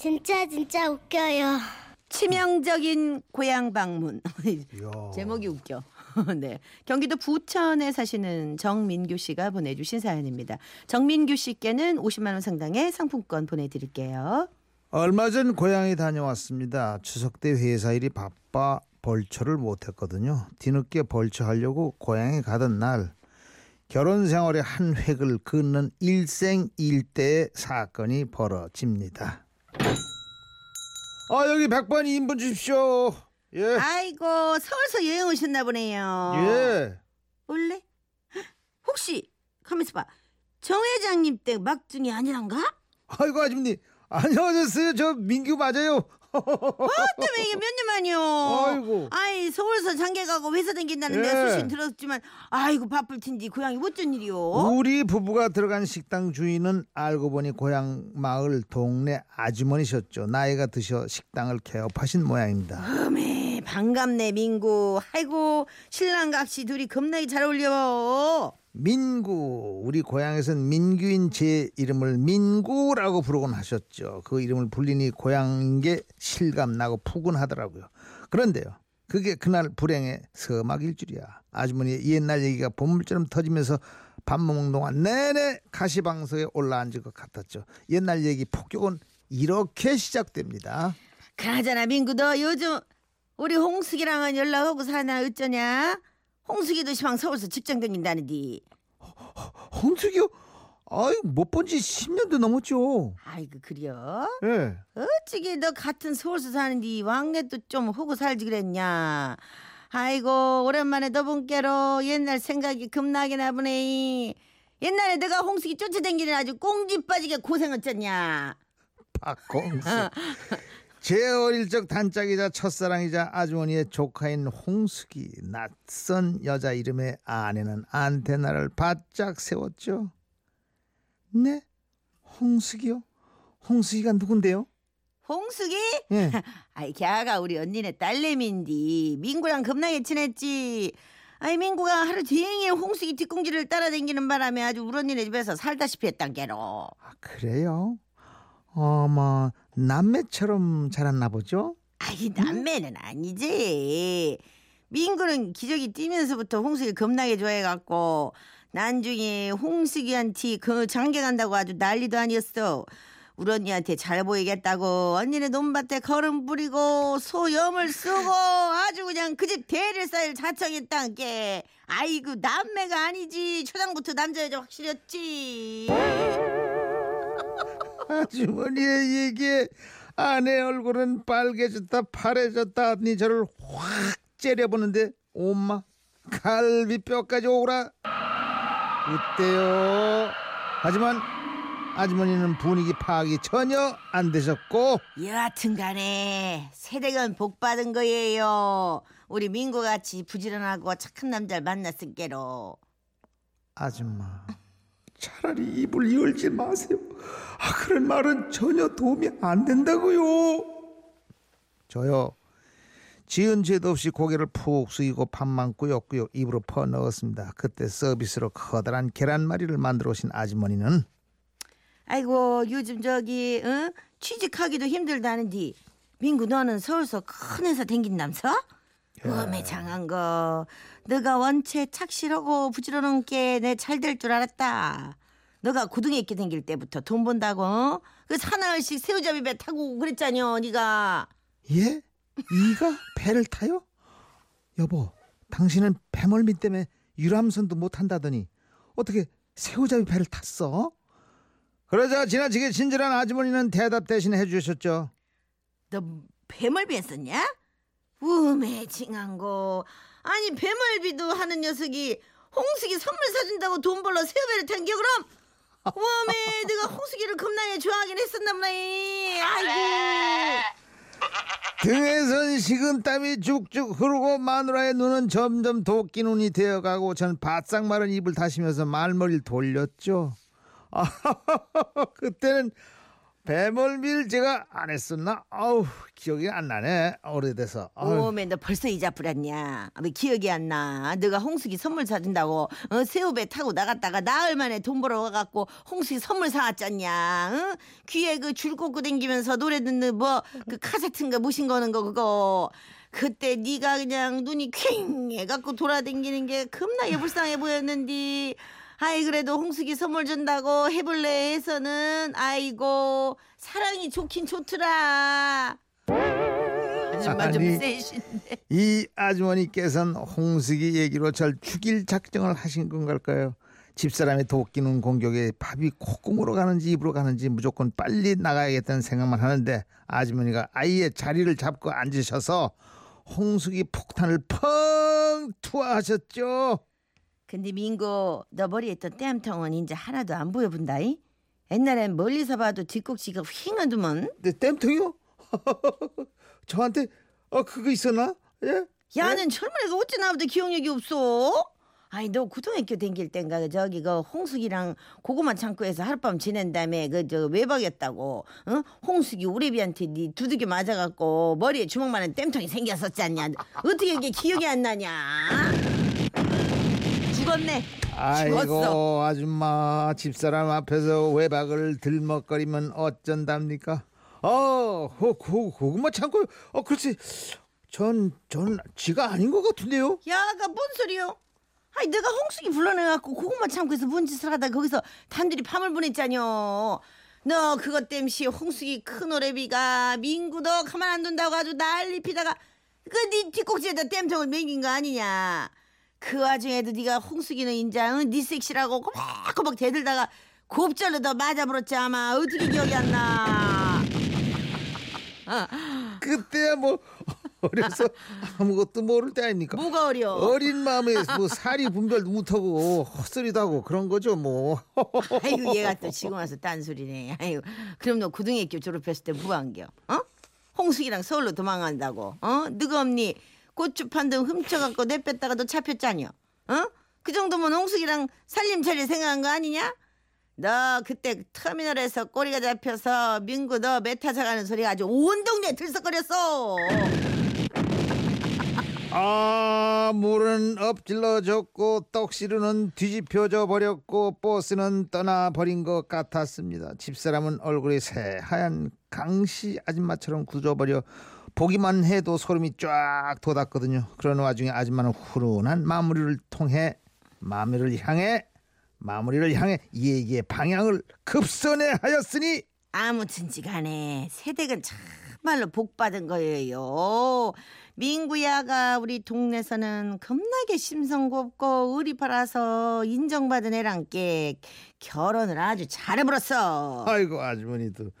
진짜 진짜 웃겨요. 치명적인 고향 방문. 제목이 웃겨. 네. 경기도 부천에 사시는 정민규 씨가 보내주신 사연입니다. 정민규 씨께는 50만 원 상당의 상품권 보내드릴게요. 얼마 전 고향에 다녀왔습니다. 추석 때 회사 일이 바빠 벌초를 못했거든요. 뒤늦게 벌초하려고 고향에 가던 날 결혼 생활의 한 획을 긋는 일생일대의 사건이 벌어집니다. 아 여기 100번 2인분 주십시오. 예. 아이고 서울서 여행 오셨나 보네요. 예. 원래 혹시 가만있어 봐. 정 회장님 댁 막둥이 아니란가? 아이고 아줌님 안녕하셨어요. 저 민규 맞아요. 때문에 이게 몇 년 만이요. 아이고. 아이 서울서 장계 가고 회사 다닌다는 예. 내가 소식 들었지만 아이고 바쁠 텐데 고향이 어쩐 일이요? 우리 부부가 들어간 식당 주인은 알고 보니 고향 마을 동네 아주머니셨죠. 나이가 드셔 식당을 개업하신 모양입니다. 어메 반갑네 민구. 아이고 신랑 각시 둘이 겁나게 잘 어울려. 민구 우리 고향에선 민규인 제 이름을 민구라고 부르곤 하셨죠. 그 이름을 불리니 고향인 게 실감나고 푸근하더라고요. 그런데요. 그게 그날 불행의 서막일 줄이야. 아주머니의 옛날 얘기가 보물처럼 터지면서 밥 먹는 동안 내내 가시방석에 올라앉을 것 같았죠. 옛날 얘기 폭격은 이렇게 시작됩니다. 그나저나 민구 너 요즘 우리 홍숙이랑은 연락하고 사나 어쩌냐? 홍숙이도 시방 서울서 직장 다닌다는디. 홍숙이요? 아유 못본 지 10년도 넘었죠. 아이고 그려? 예. 어찌게 너 같은 서울서 사는디 왕래도 좀 하고 살지 그랬냐? 아이고 오랜만에 너 본께로 옛날 생각이 겁나게 나보네. 옛날에 내가 홍숙이 쫓아다니는 아주 꽁지 빠지게 고생했잖냐? 박공수. 제 어릴 적 단짝이자 첫사랑이자 아주머니의 조카인 홍숙이 낯선 여자 이름의 아내는 안테나를 바짝 세웠죠. 네? 홍숙이요? 홍숙이가 누군데요? 홍숙이? 예. 아이 걔가 우리 언니네 딸내미인디 민구랑 겁나게 친했지. 아이 민구가 하루 종일 홍숙이 뒷공지를 따라다니는 바람에 아주 우리 언니네 집에서 살다시피 했단 게로. 아, 그래요? 어머 남매처럼 자랐나 보죠? 아이 남매는 아니지. 민구는 기저귀 뛰면서부터 홍숙이 겁나게 좋아해갖고 난중에 홍숙이한테 그 장계 간다고 아주 난리도 아니었어. 우리 언니한테 잘 보이겠다고 언니네 논밭에 걸음 뿌리고 소염을 쓰고 아주 그냥 그 집 대를 쌓일 자청했단 게 아이고 남매가 아니지 초장부터 남자 여자 확실했지 아주머니의 얘기에 아내 얼굴은 빨개졌다 파래졌다 하더니 저를 확 째려보는데 엄마 갈비뼈까지 오라 어때요? 하지만 아주머니는 분위기 파악이 전혀 안 되셨고 여하튼간에 세대건 복 받은 거예요. 우리 민구 같이 부지런하고 착한 남자를 만났을게로. 아줌마 차라리 입을 열지 마세요 아 그런 말은 전혀 도움이 안 된다고요 저요 지은 죄도 없이 고개를 푹 숙이고 밥만 꾸역꾸역 입으로 퍼 넣었습니다 그때 서비스로 커다란 계란말이를 만들어 오신 아주머니는 아이고 요즘 저기 응? 취직하기도 힘들다는디 민구 너는 서울서 큰 회사 댕긴다면서? 어메 장한 거 너가 원체 착실하고 부지런한 게 내 잘 될 줄 알았다 너가 있게 댕길 때부터 돈 번다고 어? 그 사나흘씩 새우잡이 배 타고 그랬잖여 네가 예? 이가 배를 타요? 여보 당신은 배멀미 때문에 유람선도 못 탄다더니 어떻게 새우잡이 배를 탔어? 그러자 지나치게 친절한 아주머니는 대답 대신 해주셨죠 너 배멀비 했었냐? 우메 징한 거 아니 배멀비도 하는 녀석이 홍숙이 선물 사준다고 돈 벌러 새우배를 탄겨 그럼? 우메 내가 홍숙이를 겁나게 좋아하긴 했었나 보네 아이고 등에선 식은 땀이 쭉쭉 흐르고 마누라의 눈은 점점 도끼 눈이 되어가고 전 바싹 마른 입을 다시면서 말머리를 돌렸죠. 아, 그때는 배멀밀 제가 안 했었나? 아우 기억이 안 나네 오래돼서. 오메 너 벌써 뿌렸냐? 왜 기억이 안 나? 너가 홍숙이 선물 사준다고 어, 새우배 타고 나갔다가 나흘 만에 돈 벌어 와갖고 홍숙이 선물 사왔잖냐? 응? 귀에 그 줄 꽂고 댕기면서 노래 듣는 뭐 그 카세트인가 무신 거는 거 그거 그때 네가 그냥 눈이 퀭 해갖고 돌아댕기는 게 겁나게 불쌍해 보였는데 아이 그래도 홍숙이 선물 준다고 해볼래 해서는 아이고 사랑이 좋긴 좋더라 아줌마 좀 아니. 세신데 이 아주머니께서는 홍숙이 얘기로 절 죽일 작정을 하신 건갈까요? 집사람의 도끼는 공격에 밥이 콧구멍으로 가는지 입으로 가는지 무조건 빨리 나가야겠다는 생각만 하는데 아주머니가 아예 자리를 잡고 앉으셔서 홍숙이 폭탄을 펑 투하하셨죠. 근데 민고 너 머리에 있던 땜통은 이제 하나도 안 보여 본다이 옛날엔 멀리서 봐도 뒷꼭지가 휑하더만 네, 땜통이요? 저한테 어 그거 있었나? 예? 야는 젊은 애가 어찌 나보다 기억력이 없어? 아니 너 고등학교 댕길 땐가 저기 그 홍숙이랑 고구마 창고에서 하룻밤 지낸 다음에 그 저 외박이었다고 응? 홍숙이 우레비한테 네 두들겨 맞아갖고 머리에 주먹만한 땜통이 생겼었지 않냐 어떻게 이게 기억이 안 나냐 죽었네 죽었어 아이고 아줌마 집사람 앞에서 외박을 들먹거리면 어쩐답니까? 어, 고, 고, 고구마 창고. 어, 그렇지. 전, 전 지가 아닌 것 같은데요. 야 가 뭔 소리요? 아니 내가 홍숙이 불러내갖고 고구마 창고에서 뭔 짓을 하다 거기서 단둘이 밤을 보냈잖여. 너 그것 땜시 홍숙이 큰 오래비가 민구 너 가만 안 둔다고 아주 난리 피다가 그 네 뒷꼭지에다 땜통을 먹인 거 아니냐. 그 와중에도 네가 홍숙이는 인자 응? 네 섹시라고 꼬박꼬박 대들다가 곱절로 더 맞아버렸지 아마 어떻게 기억이 안 나. 그때야 뭐 어려서 아무것도 모를 때 아닙니까? 뭐가 어려? 어린 마음에 뭐 살이 분별도 못하고 헛소리도 하고 그런 거죠 뭐. 아이고 얘가 또 지금 와서 딴소리네. 아이고 그럼 너 고등학교 졸업했을 때 뭐한겨? 어? 홍숙이랑 서울로 도망간다고? 어? 누가 없니? 고추 판 등 훔쳐갖고 내뺐다가 너 잡혔잖여. 어? 그 정도면 홍숙이랑 살림살이 생각한 거 아니냐? 너 그때 터미널에서 꼬리가 잡혀서 민구 너 메타사 가는 소리가 아주 온 동네 들썩거렸어. 아 물은 엎질러 졌고 떡시루는 뒤집혀져 버렸고 버스는 떠나 버린 것 같았습니다. 집사람은 얼굴이 새하얀 강씨 아줌마처럼 굳어버려 보기만 해도 소름이 쫙 돋았거든요. 그런 와중에 아줌마는 훈훈한 마무리를 통해 마무리를 향해 마무리를 향해 얘기의 방향을 급선회 하였으니 아무튼지 간에 세댁은 참말로 복받은 거예요. 민구야가 우리 동네에서는 겁나게 심성 곱고 의리 팔아서 인정받은 애랑께 결혼을 아주 잘해버렸어. 아이고 아주머니도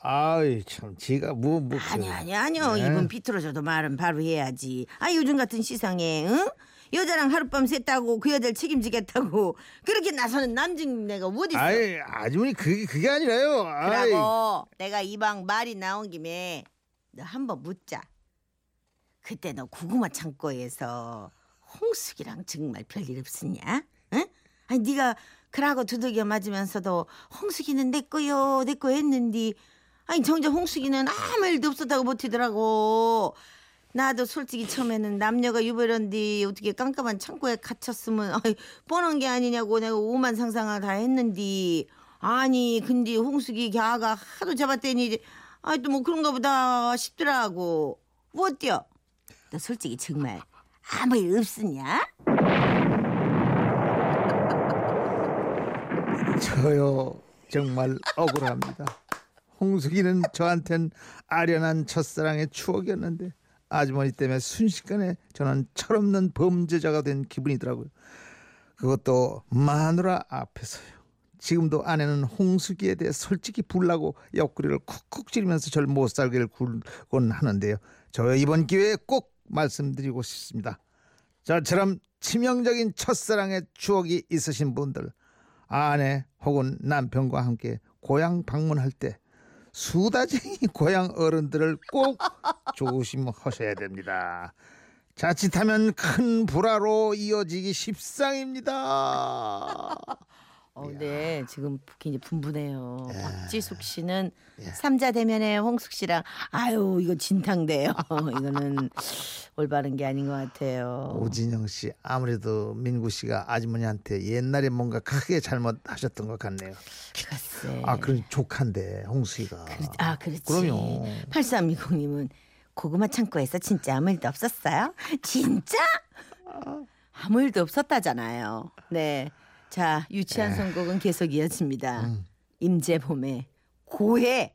아이 참 지가 뭐뭐 아니 아니 아니요. 네. 입은 비틀어져도 말은 바로 해야지. 아 요즘 같은 시상에 응? 여자랑 하룻밤 샜다고 그 여자를 책임지겠다고 그렇게 나서는 남중내가 어딨어. 아이 아주머니 그게 그게 아니라요. 아이 그러고 내가 이방 말이 나온 김에 너 한번 묻자. 그때 너 고구마 창고에서 홍숙이랑 정말 별일 없었냐? 응? 아니 네가 그러고 두들겨 맞으면서도 홍숙이는 내 거요 내 거 했는데 아니 정작 홍숙이는 아무 일도 없었다고 버티더라고. 나도 솔직히 처음에는 남녀가 유별한데 어떻게 깜깜한 창고에 갇혔으면 아이, 뻔한 게 아니냐고 내가 오만 상상을 다 했는데 아니 근데 홍숙이 걔가 하도 잡았더니 아이 또 뭐 그런가 보다 싶더라고 뭐 어때요? 너 솔직히 정말 아무 일 없었냐? 저요 정말 억울합니다. 홍숙이는 저한텐 아련한 첫사랑의 추억이었는데 아주머니 때문에 순식간에 저는 철없는 범죄자가 된 기분이더라고요. 그것도 마누라 앞에서요. 지금도 아내는 홍숙이에 대해 솔직히 불나고 옆구리를 쿡쿡 찌르면서 절 못 살게 굴곤 하는데요. 저 이번 기회에 꼭 말씀드리고 싶습니다. 저처럼 치명적인 첫사랑의 추억이 있으신 분들 아내 혹은 남편과 함께 고향 방문할 때 수다쟁이 고향 어른들을 꼭 조심하셔야 됩니다. 자칫하면 큰 불화로 이어지기 십상입니다. 어, 네, 지금 굉장히 분분해요. 예. 박지숙 씨는 예. 삼자 대면에 홍숙 씨랑 아유 이거 진탕돼요. 이거는 올바른 게 아닌 것 같아요. 오진영 씨 아무래도 민구 씨가 아주머니한테 옛날에 뭔가 크게 잘못하셨던 것 같네요. 글쎄. 아 그럼 조카인데 홍수이가. 그렇- 아 그렇지. 그럼요. 8320님은 고구마 창고에서 진짜 아무 일도 없었어요? 진짜? 아무 일도 없었다잖아요. 네. 자 유치한 선곡은 계속 이어집니다. 임재범의 고해.